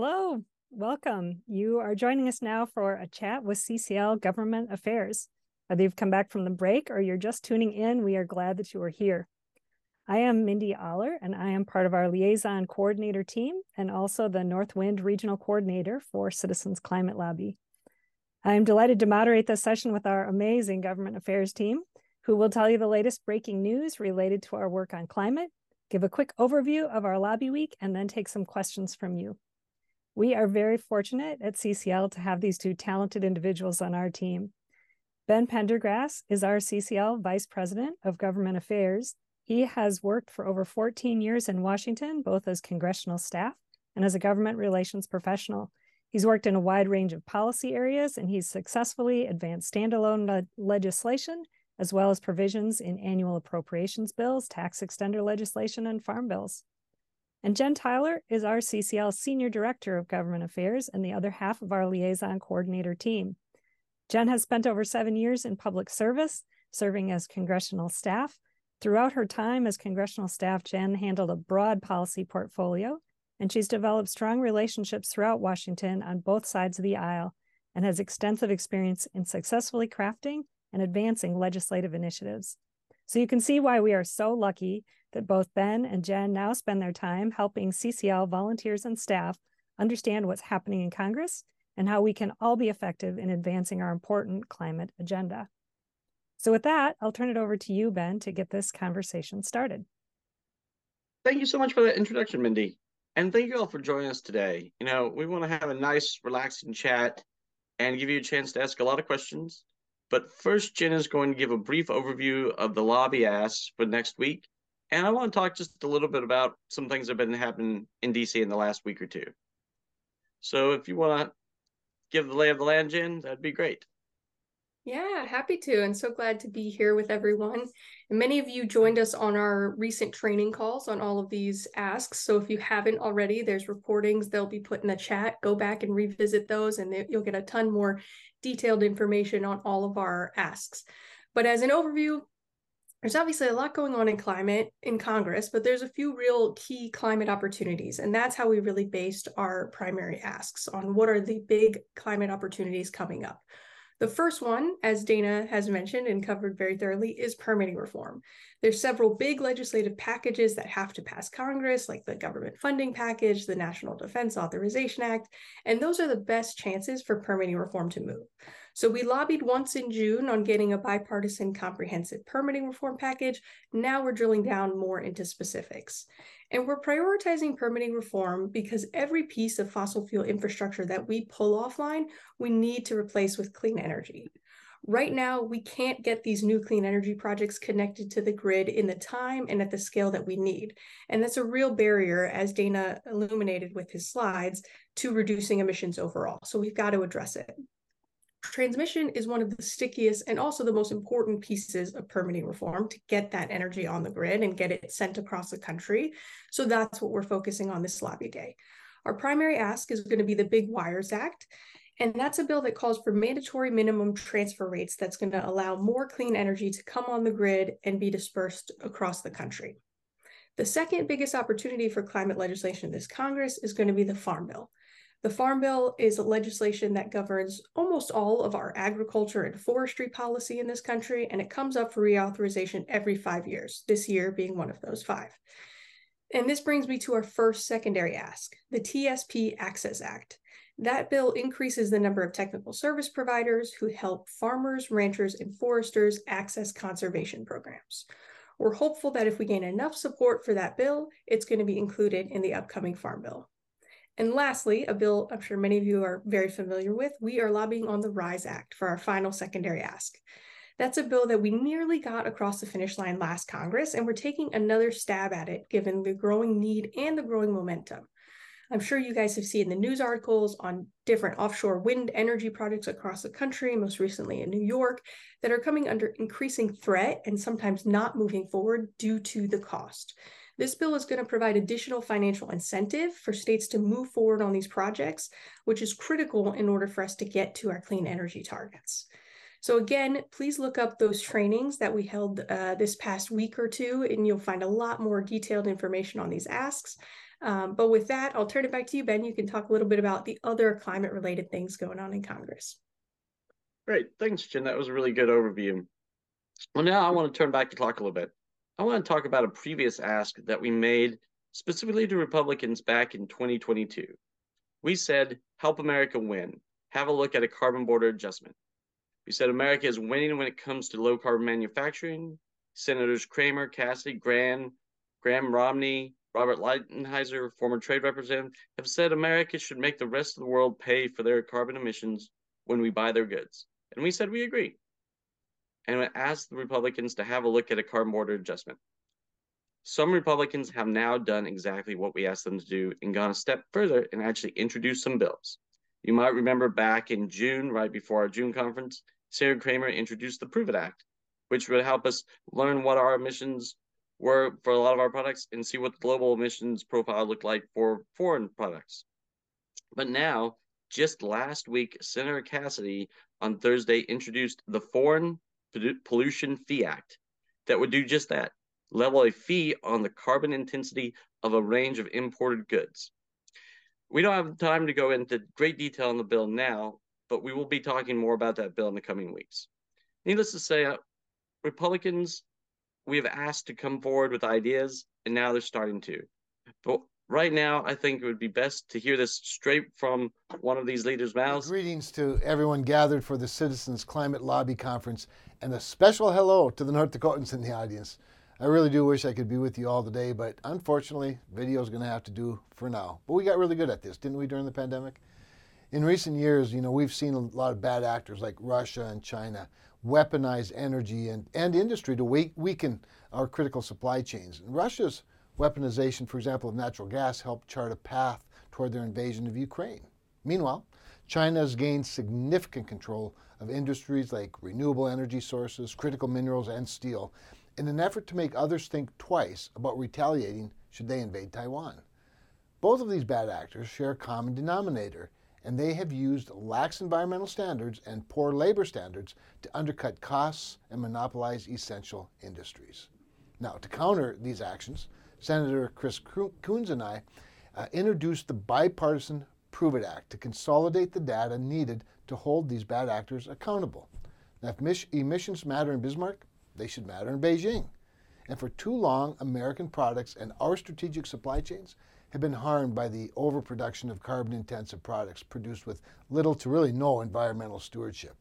Hello, welcome. You are joining us now for a chat with CCL Government Affairs. Whether you've come back from the break or you're just tuning in, we are glad that you are here. I am Mindy Ahler, and I am part of our liaison coordinator team and also the Northwind Regional Coordinator for Citizens Climate Lobby. I'm delighted to moderate this session with our amazing government affairs team, who will tell you the latest breaking news related to our work on climate, give a quick overview of our lobby week, and then take some questions from you. We are very fortunate at CCL to have these two talented individuals on our team. Ben Pendergrass is our CCL Vice President of Government Affairs. He has worked for over 14 years in Washington, both as congressional staff and as a government relations professional. He's worked in a wide range of policy areas and he's successfully advanced standalone le legislation as well as provisions in annual appropriations bills, tax extender legislation, and farm bills. And Jen Tyler is our CCL Senior Director of Government Affairs and the other half of our liaison coordinator team. Jen has spent over seven years in public service, serving as congressional staff. Throughout her time as congressional staff, Jen handled a broad policy portfolio, and she's developed strong relationships throughout Washington on both sides of the aisle and has extensive experience in successfully crafting and advancing legislative initiatives. So you can see why we are so lucky that both Ben and Jen now spend their time helping CCL volunteers and staff understand what's happening in Congress and how we can all be effective in advancing our important climate agenda. So, with that, I'll turn it over to you, Ben, to get this conversation started. Thank you so much for that introduction, Mindy. And thank you all for joining us today. You know, we want to have a nice, relaxing chat and give you a chance to ask a lot of questions. But first, Jen is going to give a brief overview of the lobby asks for next week and I want to talk just a little bit about some things that have been happening in DC in the last week or two. So if you want to give the lay of the land, Jen, that'd be great. Yeah, happy to, and so glad to be here with everyone. And many of you joined us on our recent training calls on all of these asks. So if you haven't already, there's recordings they'll be put in the chat. Go back and revisit those, and you'll get a ton more detailed information on all of our asks. But as an overview, there's obviously a lot going on in climate in Congress, but there's a few real key climate opportunities. And that's how we really based our primary asks on what are the big climate opportunities coming up. The first one, as Dana has mentioned and covered very thoroughly, is permitting reform. There's several big legislative packages that have to pass Congress, like the government funding package, the National Defense Authorization Act, and those are the best chances for permitting reform to move. So we lobbied once in June on getting a bipartisan comprehensive permitting reform package. Now we're drilling down more into specifics. And we're prioritizing permitting reform because every piece of fossil fuel infrastructure that we pull offline, we need to replace with clean energy. Right now, we can't get these new clean energy projects connected to the grid in the time and at the scale that we need. And that's a real barrier, as Dana illuminated with his slides, to reducing emissions overall. So we've got to address it. Transmission is one of the stickiest and also the most important pieces of permitting reform to get that energy on the grid and get it sent across the country. So that's what we're focusing on this lobby day. Our primary ask is going to be the Big Wires Act. And that's a bill that calls for mandatory minimum transfer rates that's going to allow more clean energy to come on the grid and be dispersed across the country. The second biggest opportunity for climate legislation in this Congress is going to be the Farm Bill. The Farm Bill is a legislation that governs almost all of our agriculture and forestry policy in this country, and it comes up for reauthorization every five years, this year being one of those five. And this brings me to our first secondary ask, the TSP Access Act. That bill increases the number of technical service providers who help farmers, ranchers, and foresters access conservation programs. We're hopeful that if we gain enough support for that bill, it's going to be included in the upcoming Farm Bill. And lastly, a bill I'm sure many of you are very familiar with, we are lobbying on the RISE Act for our final secondary ask. That's a bill that we nearly got across the finish line last Congress, and we're taking another stab at it given the growing need and the growing momentum. I'm sure you guys have seen the news articles on different offshore wind energy projects across the country, most recently in New York, that are coming under increasing threat and sometimes not moving forward due to the cost. This bill is going to provide additional financial incentive for states to move forward on these projects, which is critical in order for us to get to our clean energy targets. So again, please look up those trainings that we held uh, this past week or two, and you'll find a lot more detailed information on these asks. Um, but with that, I'll turn it back to you, Ben. You can talk a little bit about the other climate related things going on in Congress. Great. Thanks, Jen. That was a really good overview. Well, now I want to turn back to talk a little bit. I want to talk about a previous ask that we made specifically to Republicans back in 2022. We said, help America win. Have a look at a carbon border adjustment. We said America is winning when it comes to low carbon manufacturing. Senators Cramer, Cassidy, Graham, Graham Romney, Robert Lighthizer, former trade representative, have said America should make the rest of the world pay for their carbon emissions when we buy their goods. And we said we agree. And we asked the Republicans to have a look at a carbon border adjustment. Some Republicans have now done exactly what we asked them to do and gone a step further and actually introduced some bills. You might remember back in June, right before our June conference, Senator Cramer introduced the Prove It Act, which would help us learn what our emissions were for a lot of our products and see what the global emissions profile looked like for foreign products. But now, just last week, Senator Cassidy on Thursday introduced the Foreign Pollution Fee Act that would do just that level a fee on the carbon intensity of a range of imported goods. We don't have time to go into great detail on the bill now, but we will be talking more about that bill in the coming weeks. Needless to say, uh, Republicans, we have asked to come forward with ideas, and now they're starting to. But right now, I think it would be best to hear this straight from one of these leaders' mouths. Greetings to everyone gathered for the Citizens Climate Lobby Conference, and a special hello to the North Dakotans in the audience. I really do wish I could be with you all today, but unfortunately, video is going to have to do for now. But we got really good at this, didn't we, during the pandemic? In recent years, you know, we've seen a lot of bad actors like Russia and China weaponize energy and, and industry to weaken our critical supply chains. And Russia's weaponization, for example, of natural gas helped chart a path toward their invasion of Ukraine. Meanwhile, China has gained significant control of industries like renewable energy sources, critical minerals, and steel, in an effort to make others think twice about retaliating should they invade Taiwan. Both of these bad actors share a common denominator, and they have used lax environmental standards and poor labor standards to undercut costs and monopolize essential industries. Now, to counter these actions, Senator Chris Coons and I uh, introduced the bipartisan Prove It Act to consolidate the data needed to hold these bad actors accountable. Now, if emissions matter in Bismarck, they should matter in Beijing. And for too long, American products and our strategic supply chains have been harmed by the overproduction of carbon intensive products produced with little to really no environmental stewardship.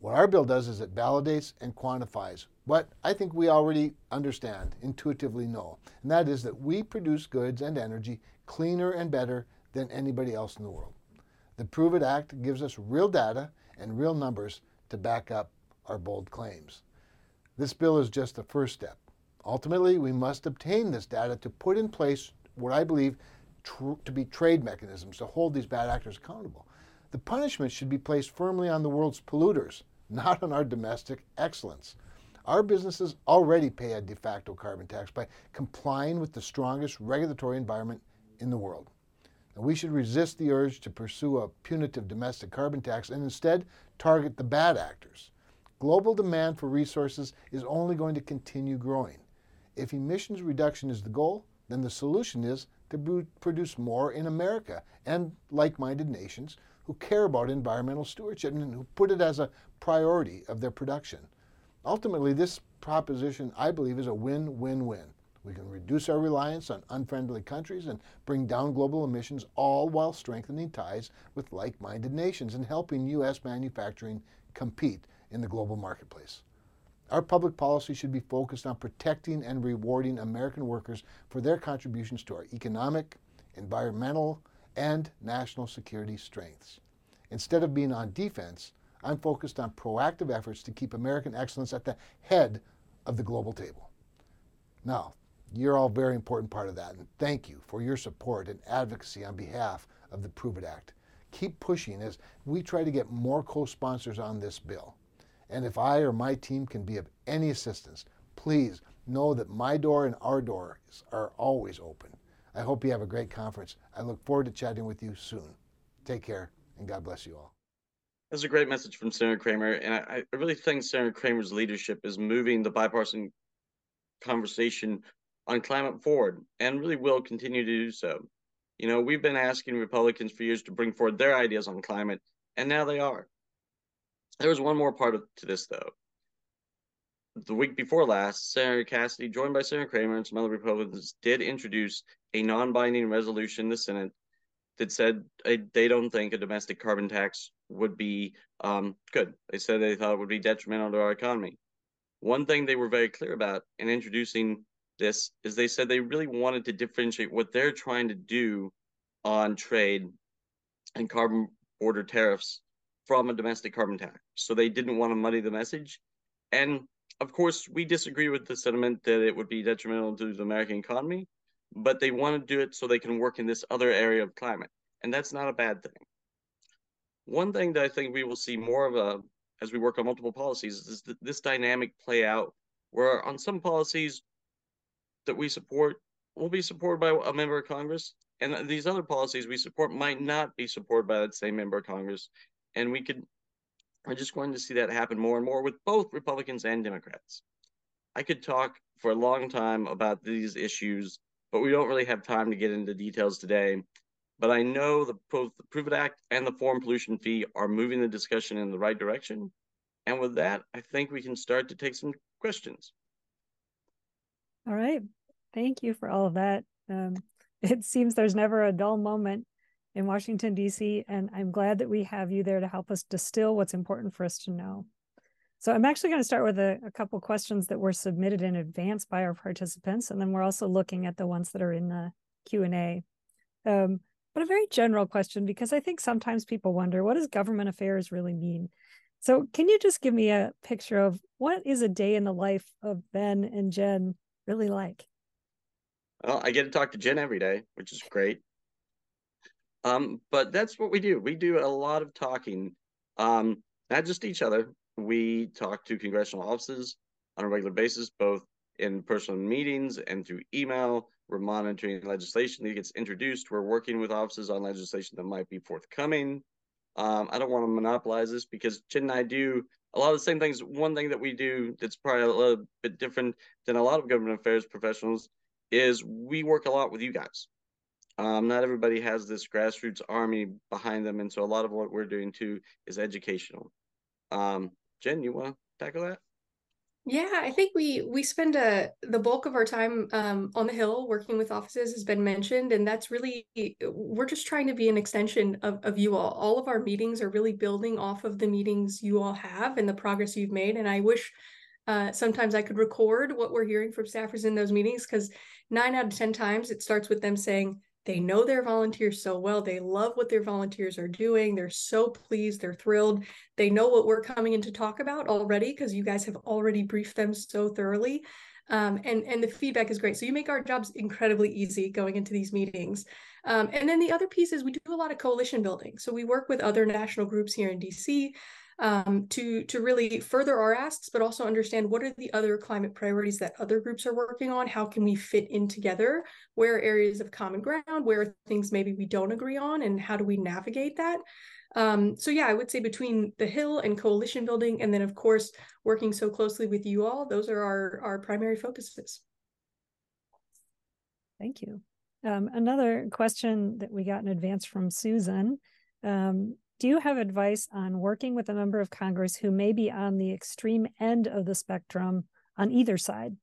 What our bill does is it validates and quantifies what I think we already understand, intuitively know, and that is that we produce goods and energy cleaner and better than anybody else in the world. The Prove It Act gives us real data and real numbers to back up our bold claims. This bill is just the first step. Ultimately, we must obtain this data to put in place what I believe tr- to be trade mechanisms to hold these bad actors accountable. The punishment should be placed firmly on the world's polluters, not on our domestic excellence. Our businesses already pay a de facto carbon tax by complying with the strongest regulatory environment in the world. We should resist the urge to pursue a punitive domestic carbon tax and instead target the bad actors. Global demand for resources is only going to continue growing. If emissions reduction is the goal, then the solution is to produce more in America and like minded nations who care about environmental stewardship and who put it as a priority of their production. Ultimately, this proposition, I believe, is a win win win. We can reduce our reliance on unfriendly countries and bring down global emissions, all while strengthening ties with like minded nations and helping U.S. manufacturing compete in the global marketplace. Our public policy should be focused on protecting and rewarding American workers for their contributions to our economic, environmental, and national security strengths. Instead of being on defense, I'm focused on proactive efforts to keep American excellence at the head of the global table. Now, you're all a very important part of that, and thank you for your support and advocacy on behalf of the Prove It Act. Keep pushing as we try to get more co sponsors on this bill. And if I or my team can be of any assistance, please know that my door and our doors are always open. I hope you have a great conference. I look forward to chatting with you soon. Take care, and God bless you all. That's a great message from Senator Cramer, and I, I really think Senator Cramer's leadership is moving the bipartisan conversation on climate forward and really will continue to do so. You know, we've been asking Republicans for years to bring forward their ideas on climate, and now they are. There was one more part of, to this, though. The week before last, Senator Cassidy, joined by Senator Cramer and some other Republicans, did introduce a non binding resolution in the Senate that said they don't think a domestic carbon tax would be um, good. They said they thought it would be detrimental to our economy. One thing they were very clear about in introducing this is they said they really wanted to differentiate what they're trying to do on trade and carbon border tariffs from a domestic carbon tax. So they didn't want to muddy the message. And of course, we disagree with the sentiment that it would be detrimental to the American economy, but they want to do it so they can work in this other area of climate. And that's not a bad thing. One thing that I think we will see more of a as we work on multiple policies is this dynamic play out where on some policies that we support will be supported by a member of Congress, and these other policies we support might not be supported by that same member of Congress. And we could, we're just going to see that happen more and more with both Republicans and Democrats. I could talk for a long time about these issues, but we don't really have time to get into details today. But I know the, both the Prove It Act and the Foreign Pollution Fee are moving the discussion in the right direction. And with that, I think we can start to take some questions. All right. Thank you for all of that. Um, it seems there's never a dull moment in Washington, D.C., and I'm glad that we have you there to help us distill what's important for us to know. So I'm actually going to start with a, a couple questions that were submitted in advance by our participants, and then we're also looking at the ones that are in the Q&A. Um, but a very general question because I think sometimes people wonder what does government affairs really mean? So, can you just give me a picture of what is a day in the life of Ben and Jen really like? Well, I get to talk to Jen every day, which is great. Um, but that's what we do. We do a lot of talking, um, not just each other. We talk to congressional offices on a regular basis, both in personal meetings and through email. We're monitoring legislation that gets introduced. We're working with offices on legislation that might be forthcoming. Um, I don't want to monopolize this because Jen and I do a lot of the same things. One thing that we do that's probably a little bit different than a lot of government affairs professionals is we work a lot with you guys. Um, not everybody has this grassroots army behind them, and so a lot of what we're doing too is educational. Um, Jen, you want to tackle that? Yeah, I think we we spend a uh, the bulk of our time um, on the Hill working with offices has been mentioned, and that's really we're just trying to be an extension of of you all. All of our meetings are really building off of the meetings you all have and the progress you've made. And I wish uh, sometimes I could record what we're hearing from staffers in those meetings because nine out of ten times it starts with them saying, they know their volunteers so well. They love what their volunteers are doing. They're so pleased. They're thrilled. They know what we're coming in to talk about already because you guys have already briefed them so thoroughly. Um, and and the feedback is great. So you make our jobs incredibly easy going into these meetings. Um, and then the other piece is we do a lot of coalition building. So we work with other national groups here in DC um, to to really further our asks, but also understand what are the other climate priorities that other groups are working on. How can we fit in together? Where are areas of common ground? Where are things maybe we don't agree on, and how do we navigate that? Um, so yeah, I would say between the Hill and coalition building, and then of course working so closely with you all, those are our our primary focuses. Thank you. Um, another question that we got in advance from Susan. Um, do you have advice on working with a member of Congress who may be on the extreme end of the spectrum on either side?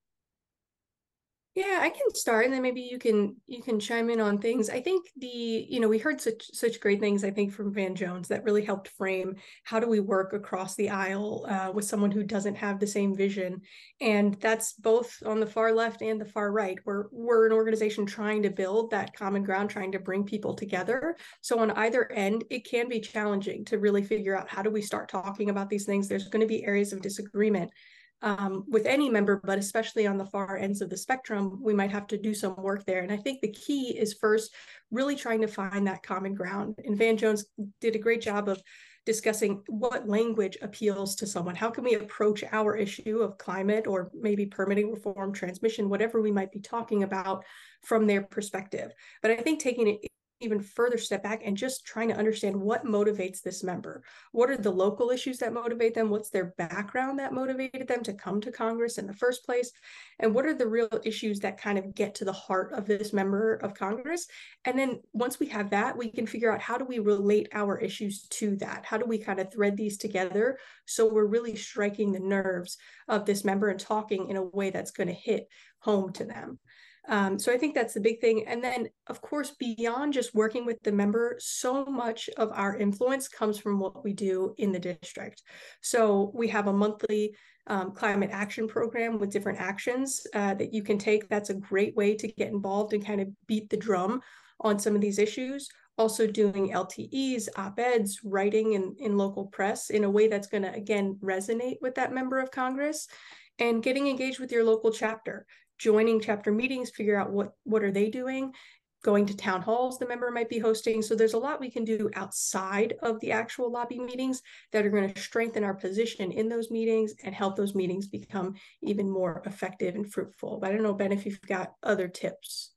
Yeah, I can start and then maybe you can you can chime in on things. I think the, you know, we heard such such great things I think from Van Jones that really helped frame how do we work across the aisle uh, with someone who doesn't have the same vision. And that's both on the far left and the far right. We're we're an organization trying to build that common ground, trying to bring people together. So on either end, it can be challenging to really figure out how do we start talking about these things. There's going to be areas of disagreement um, with any member, but especially on the far ends of the spectrum, we might have to do some work there. And I think the key is first really trying to find that common ground. And Van Jones did a great job of discussing what language appeals to someone. How can we approach our issue of climate or maybe permitting reform, transmission, whatever we might be talking about from their perspective? But I think taking it even further step back and just trying to understand what motivates this member. What are the local issues that motivate them? What's their background that motivated them to come to Congress in the first place? And what are the real issues that kind of get to the heart of this member of Congress? And then once we have that, we can figure out how do we relate our issues to that? How do we kind of thread these together so we're really striking the nerves of this member and talking in a way that's going to hit home to them? Um, so I think that's the big thing. And then, of course, beyond just working with the member, so much of our influence comes from what we do in the district. So we have a monthly um, climate action program with different actions uh, that you can take. That's a great way to get involved and kind of beat the drum on some of these issues. Also, doing LTEs, op eds, writing in, in local press in a way that's going to, again, resonate with that member of Congress and getting engaged with your local chapter joining chapter meetings, figure out what what are they doing, going to town halls the member might be hosting. So there's a lot we can do outside of the actual lobby meetings that are going to strengthen our position in those meetings and help those meetings become even more effective and fruitful. But I don't know, Ben, if you've got other tips.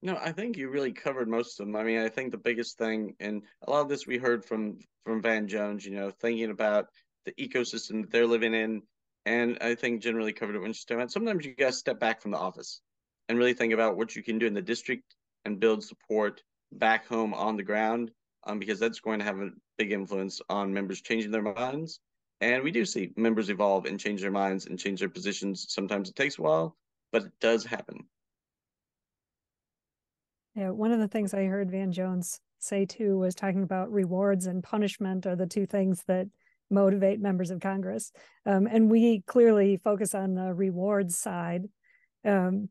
No, I think you really covered most of them. I mean, I think the biggest thing, and a lot of this we heard from from Van Jones, you know, thinking about the ecosystem that they're living in and I think generally covered it when she's talking about sometimes you guys step back from the office and really think about what you can do in the district and build support back home on the ground um, because that's going to have a big influence on members changing their minds. And we do see members evolve and change their minds and change their positions. Sometimes it takes a while, but it does happen. Yeah, one of the things I heard Van Jones say too was talking about rewards and punishment are the two things that motivate members of Congress. Um, and we clearly focus on the rewards side. Um,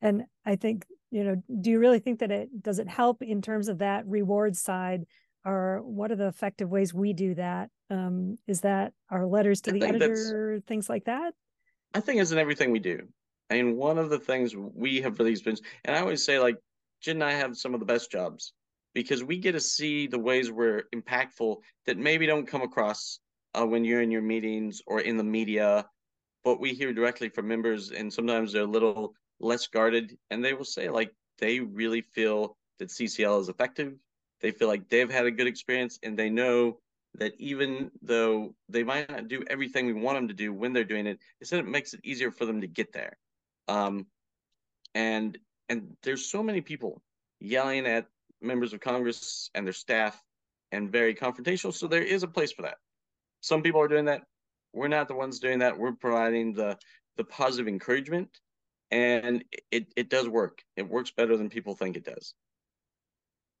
and I think, you know, do you really think that it does it help in terms of that reward side? Or what are the effective ways we do that? Um, is that our letters to I the editor, things like that? I think it's in everything we do. I mean, one of the things we have really been, and I always say, like, Jen and I have some of the best jobs because we get to see the ways we're impactful that maybe don't come across uh, when you're in your meetings or in the media, but we hear directly from members, and sometimes they're a little less guarded, and they will say like they really feel that CCL is effective. They feel like they've had a good experience, and they know that even though they might not do everything we want them to do when they're doing it, instead it makes it easier for them to get there. Um, and and there's so many people yelling at members of Congress and their staff and very confrontational. So there is a place for that some people are doing that. We're not the ones doing that. We're providing the the positive encouragement, and it it does work. It works better than people think it does.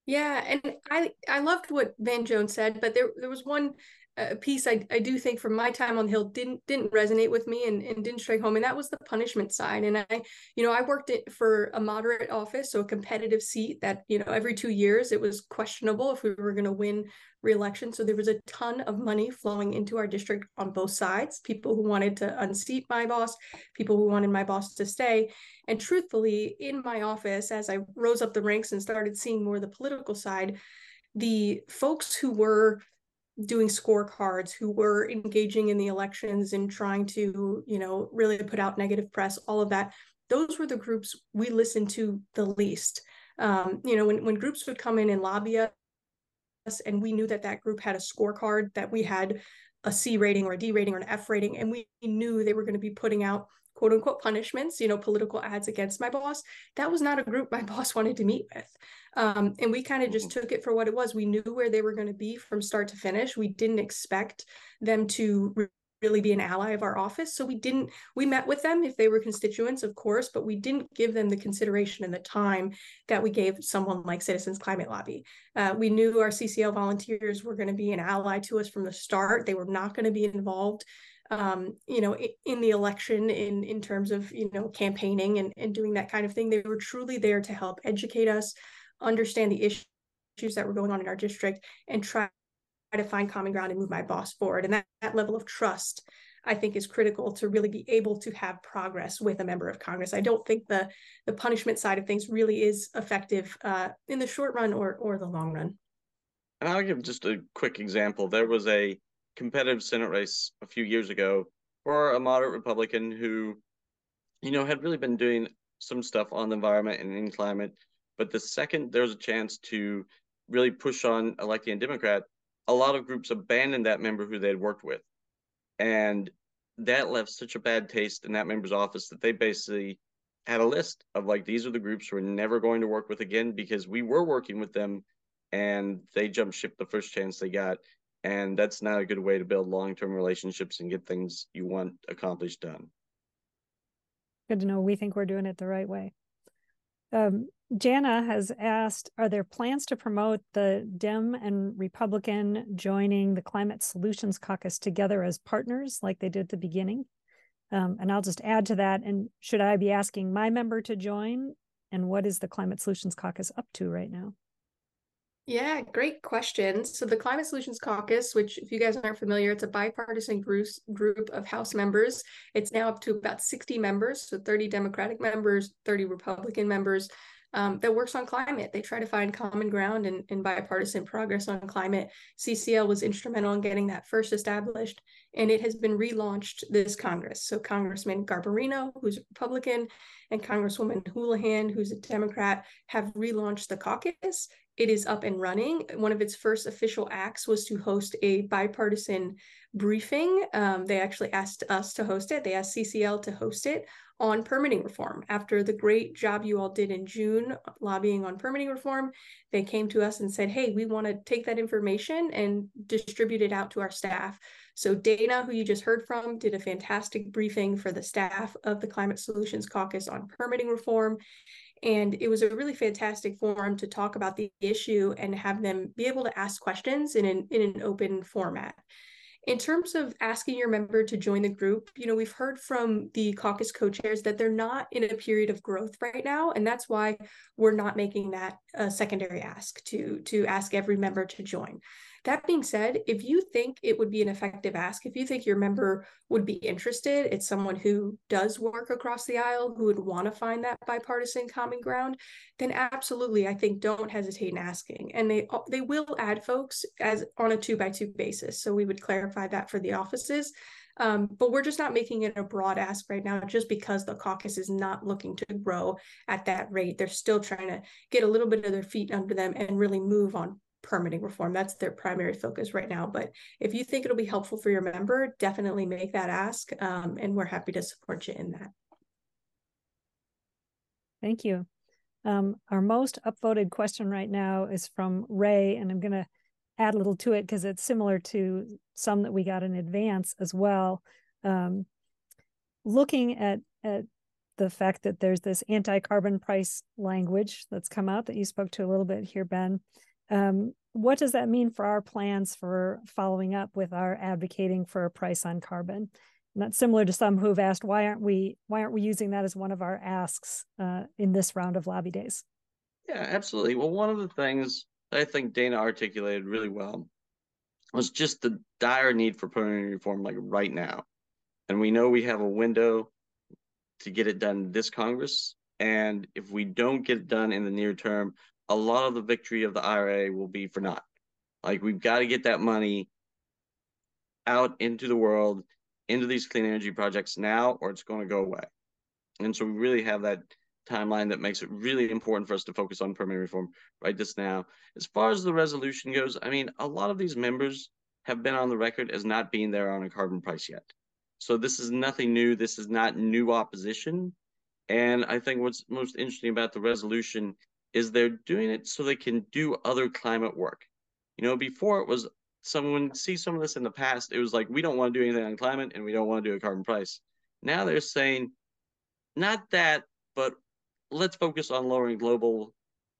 Yeah, and I I loved what Van Jones said, but there there was one a piece I, I do think from my time on the hill didn't didn't resonate with me and, and didn't strike home and that was the punishment side. And i you know i worked it for a moderate office so a competitive seat that you know every two years it was questionable if we were going to win reelection. So there was a ton of money flowing into our district on both sides people who wanted to unseat my boss people who wanted my boss to stay. And truthfully in my office as i rose up the ranks and started seeing more the political side the folks who were doing scorecards, who were engaging in the elections and trying to, you know, really put out negative press, all of that. Those were the groups we listened to the least. Um, you know, when, when groups would come in and lobby us, and we knew that that group had a scorecard, that we had a C rating or a D rating or an F rating, and we knew they were going to be putting out quote unquote punishments, you know, political ads against my boss. That was not a group my boss wanted to meet with. Um, and we kind of just mm-hmm. took it for what it was. We knew where they were going to be from start to finish. We didn't expect them to re- really be an ally of our office. So we didn't, we met with them if they were constituents, of course, but we didn't give them the consideration and the time that we gave someone like Citizens Climate Lobby. Uh, we knew our CCL volunteers were going to be an ally to us from the start. They were not going to be involved um, you know, in the election in in terms of you know campaigning and, and doing that kind of thing. They were truly there to help educate us, understand the issues that were going on in our district, and try to find common ground and move my boss forward. And that, that level of trust, I think, is critical to really be able to have progress with a member of Congress. I don't think the the punishment side of things really is effective uh, in the short run or or the long run. And I'll give just a quick example. There was a competitive Senate race a few years ago for a moderate Republican who, you know, had really been doing some stuff on the environment and in climate But the second there's a chance to really push on electing a Democrat, a lot of groups abandoned that member who they'd worked with. And that left such a bad taste in that member's office that they basically had a list of like these are the groups we're never going to work with again because we were working with them and they jumped ship the first chance they got and that's not a good way to build long-term relationships and get things you want accomplished done. Good to know. We think we're doing it the right way. Um, jana has asked are there plans to promote the dem and republican joining the climate solutions caucus together as partners like they did at the beginning? Um, and i'll just add to that and should i be asking my member to join? And what is the climate solutions caucus up to right now yeah, great question. So the Climate Solutions Caucus, which if you guys aren't familiar, it's a bipartisan group of House members. It's now up to about 60 members, so 30 Democratic members, 30 Republican members. Um, that works on climate. They try to find common ground and, and bipartisan progress on climate. CCL was instrumental in getting that first established, and it has been relaunched this Congress. So Congressman Garbarino, who's a Republican, and Congresswoman Houlihan, who's a Democrat, have relaunched the caucus, it is up and running. One of its first official acts was to host a bipartisan briefing. Um, they actually asked us to host it. They asked CCL to host it on permitting reform. After the great job you all did in June lobbying on permitting reform, they came to us and said, hey, we want to take that information and distribute it out to our staff. So Dana, who you just heard from, did a fantastic briefing for the staff of the Climate Solutions Caucus on permitting reform. And it was a really fantastic forum to talk about the issue and have them be able to ask questions in an, in an open format. In terms of asking your member to join the group, you know, we've heard from the caucus co-chairs that they're not in a period of growth right now, and that's why we're not making that a secondary ask to to ask every member to join. That being said, if you think it would be an effective ask, if you think your member would be interested, it's someone who does work across the aisle, who would want to find that bipartisan common ground, then absolutely, I think don't hesitate in asking. And they they will add folks as on a two by two basis. So we would clarify that for the offices. Um, but we're just not making it a broad ask right now, just because the caucus is not looking to grow at that rate. They're still trying to get a little bit of their feet under them and really move on permitting reform. That's their primary focus right now. But if you think it'll be helpful for your member, definitely make that ask. Um, and we're happy to support you in that. Thank you. Um, our most upvoted question right now is from Ray, and I'm going to add a little to it because it's similar to some that we got in advance as well. Um, looking at, at the fact that there's this anti-carbon price language that's come out that you spoke to a little bit here, Ben. Um, what does that mean for our plans for following up with our advocating for a price on carbon? And that's similar to some who've asked why aren't we why aren't we using that as one of our asks uh, in this round of lobby days? Yeah, absolutely. Well, one of the things I think Dana articulated really well was just the dire need for permitting reform, like right now. And we know we have a window to get it done this Congress. And if we don't get it done in the near term, a lot of the victory of the IRA will be for naught. Like we've got to get that money out into the world, into these clean energy projects now, or it's going to go away. And so we really have that timeline that makes it really important for us to focus on permitting reform right this now. As far as the resolution goes, I mean, a lot of these members have been on the record as not being there on a carbon price yet. So this is nothing new. This is not new opposition. And I think what's most interesting about the resolution is they're doing it so they can do other climate work. You know, before it was someone see some of this in the past, it was like we don't want to do anything on climate and we don't want to do a carbon price. Now they're saying not that, but let's focus on lowering global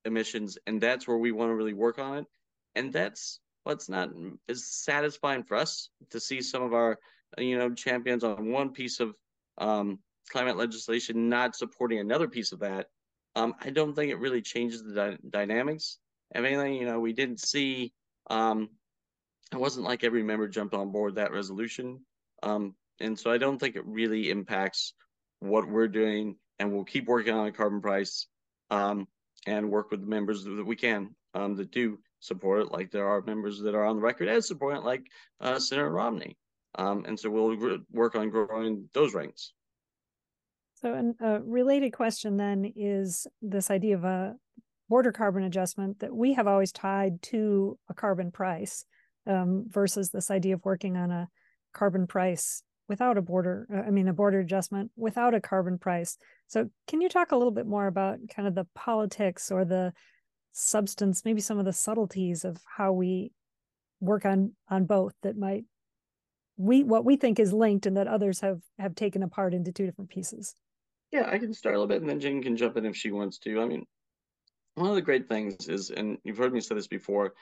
emissions, and that's where we want to really work on it. And that's what's not as satisfying for us to see some of our, you know, champions on one piece of um, climate legislation not supporting another piece of that. Um, I don't think it really changes the dy- dynamics. If anything, you know, we didn't see. Um, it wasn't like every member jumped on board that resolution, um, and so I don't think it really impacts what we're doing and we'll keep working on a carbon price um, and work with the members that we can um, that do support it, like there are members that are on the record as supporting like uh, Senator Romney. Um, and so we'll work on growing those ranks. So, a related question then is this idea of a border carbon adjustment that we have always tied to a carbon price um, versus this idea of working on a carbon price without a border uh, i mean a border adjustment without a carbon price. So can you talk a little bit more about kind of the politics or the substance maybe some of the subtleties of how we work on on both that might we what we think is linked and that others have have taken apart into two different pieces yeah i can start a little bit and then jen can jump in if she wants to i mean one of the great things is and you've heard me say this before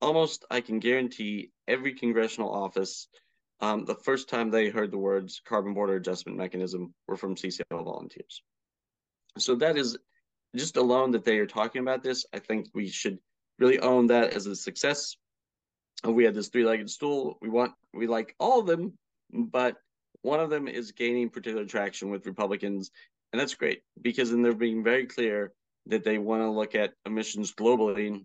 almost i can guarantee every congressional office um, the first time they heard the words carbon border adjustment mechanism were from CCL volunteers. So that is just alone that they are talking about this. I think we should really own that as a success. We had this three-legged stool. We want we like all of them, but one of them is gaining particular traction with Republicans, and that's great because then they're being very clear that they want to look at emissions globally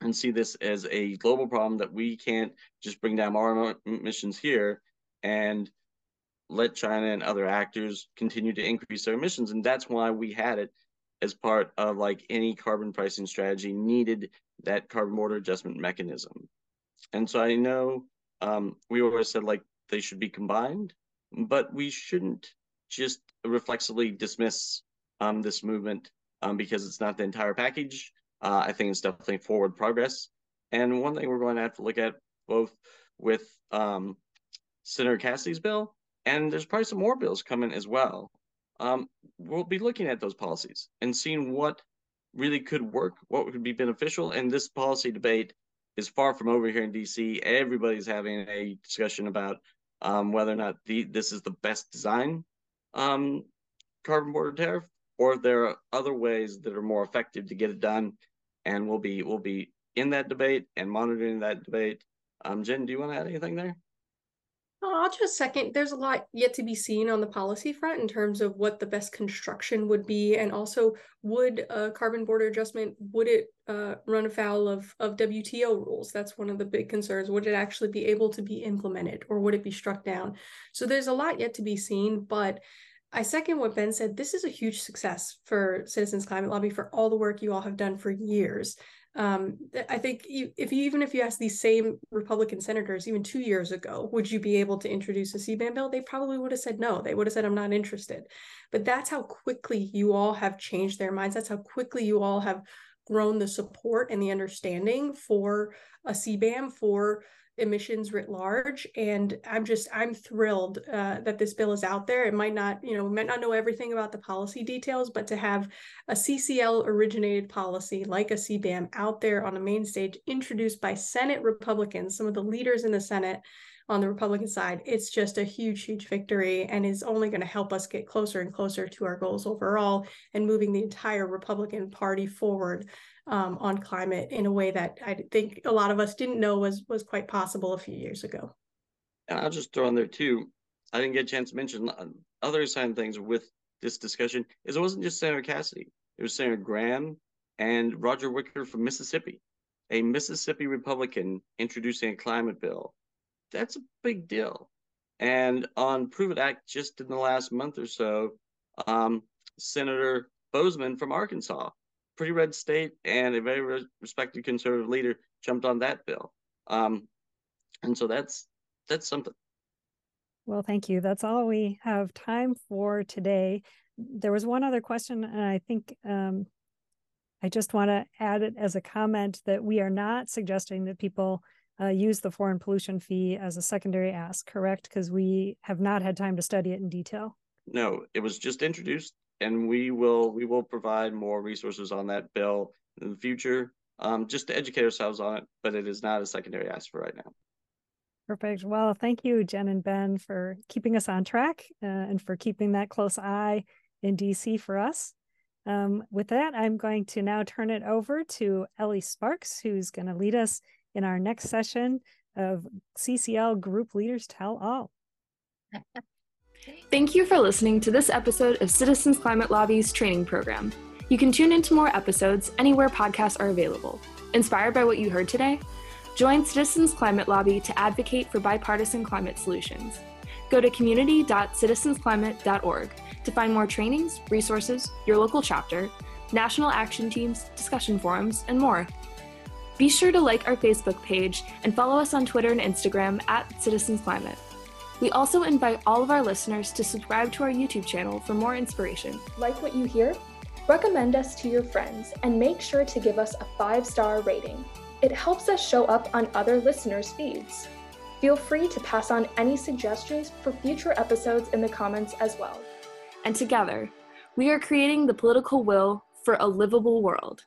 and see this as a global problem that we can't just bring down our emissions here and let China and other actors continue to increase their emissions. And that's why we had it as part of like any carbon pricing strategy needed that carbon border adjustment mechanism. And so I know um, we always said like they should be combined, but we shouldn't just reflexively dismiss um, this movement um, because it's not the entire package. Uh, I think it's definitely forward progress. And one thing we're going to have to look at both with um, Senator Cassidy's bill, and there's probably some more bills coming as well. Um, we'll be looking at those policies and seeing what really could work, what would be beneficial. And this policy debate is far from over here in DC. Everybody's having a discussion about um, whether or not the, this is the best design um, carbon border tariff, or there are other ways that are more effective to get it done and we'll be we'll be in that debate and monitoring that debate. Um, Jen, do you want to add anything there? I'll just second. There's a lot yet to be seen on the policy front in terms of what the best construction would be, and also would a carbon border adjustment would it uh, run afoul of of WTO rules? That's one of the big concerns. Would it actually be able to be implemented, or would it be struck down? So there's a lot yet to be seen, but I second what Ben said. This is a huge success for Citizens Climate Lobby for all the work you all have done for years. Um, I think if you, even if you ask these same Republican senators even two years ago, would you be able to introduce a CBAM bill? They probably would have said no. They would have said, I'm not interested. But that's how quickly you all have changed their minds. That's how quickly you all have grown the support and the understanding for a CBAM, for emissions writ large and i'm just i'm thrilled uh, that this bill is out there. It might not you know we might not know everything about the policy details but to have a ccl originated policy like a cbam out there on the main stage introduced by senate republicans some of the leaders in the senate on the republican side it's just a huge huge victory and is only going to help us get closer and closer to our goals overall and moving the entire republican party forward um, on climate in a way that I think a lot of us didn't know was was quite possible a few years ago. And I'll just throw in there too. I didn't get a chance to mention uh, other sign things with this discussion. Is it wasn't just Senator Cassidy; it was Senator Graham and Roger Wicker from Mississippi, a Mississippi Republican introducing a climate bill. That's a big deal. And on Prove It Act, just in the last month or so, um, Senator Boozman from Arkansas pretty red state and a very respected conservative leader jumped on that bill. Um, and so that's that's something. Well, thank you. That's all we have time for today. There was one other question, and I think um, I just want to add it as a comment that we are not suggesting that people uh, use the foreign pollution fee as a secondary ask, correct? Because we have not had time to study it in detail. No, it was just introduced and we will we will provide more resources on that bill in the future um, just to educate ourselves on it but it is not a secondary ask for right now. Perfect. Well thank you jen and ben for keeping us on track uh, and for keeping that close eye in dc for us. Um, with that i'm going to now turn it over to ellie sparks who's going to lead us in our next session of ccl group leaders tell all Thank you for listening to this episode of Citizens Climate Lobby's training program. You can tune into more episodes anywhere podcasts are available. Inspired by what you heard today? Join Citizens Climate Lobby to advocate for bipartisan climate solutions. Go to community.citizensclimate.org to find more trainings, resources, your local chapter, national action teams, discussion forums, and more. Be sure to like our Facebook page and follow us on Twitter and Instagram at Citizens Climate. We also invite all of our listeners to subscribe to our YouTube channel for more inspiration. Like what you hear? Recommend us to your friends and make sure to give us a five star rating. It helps us show up on other listeners' feeds. Feel free to pass on any suggestions for future episodes in the comments as well. And together, we are creating the political will for a livable world.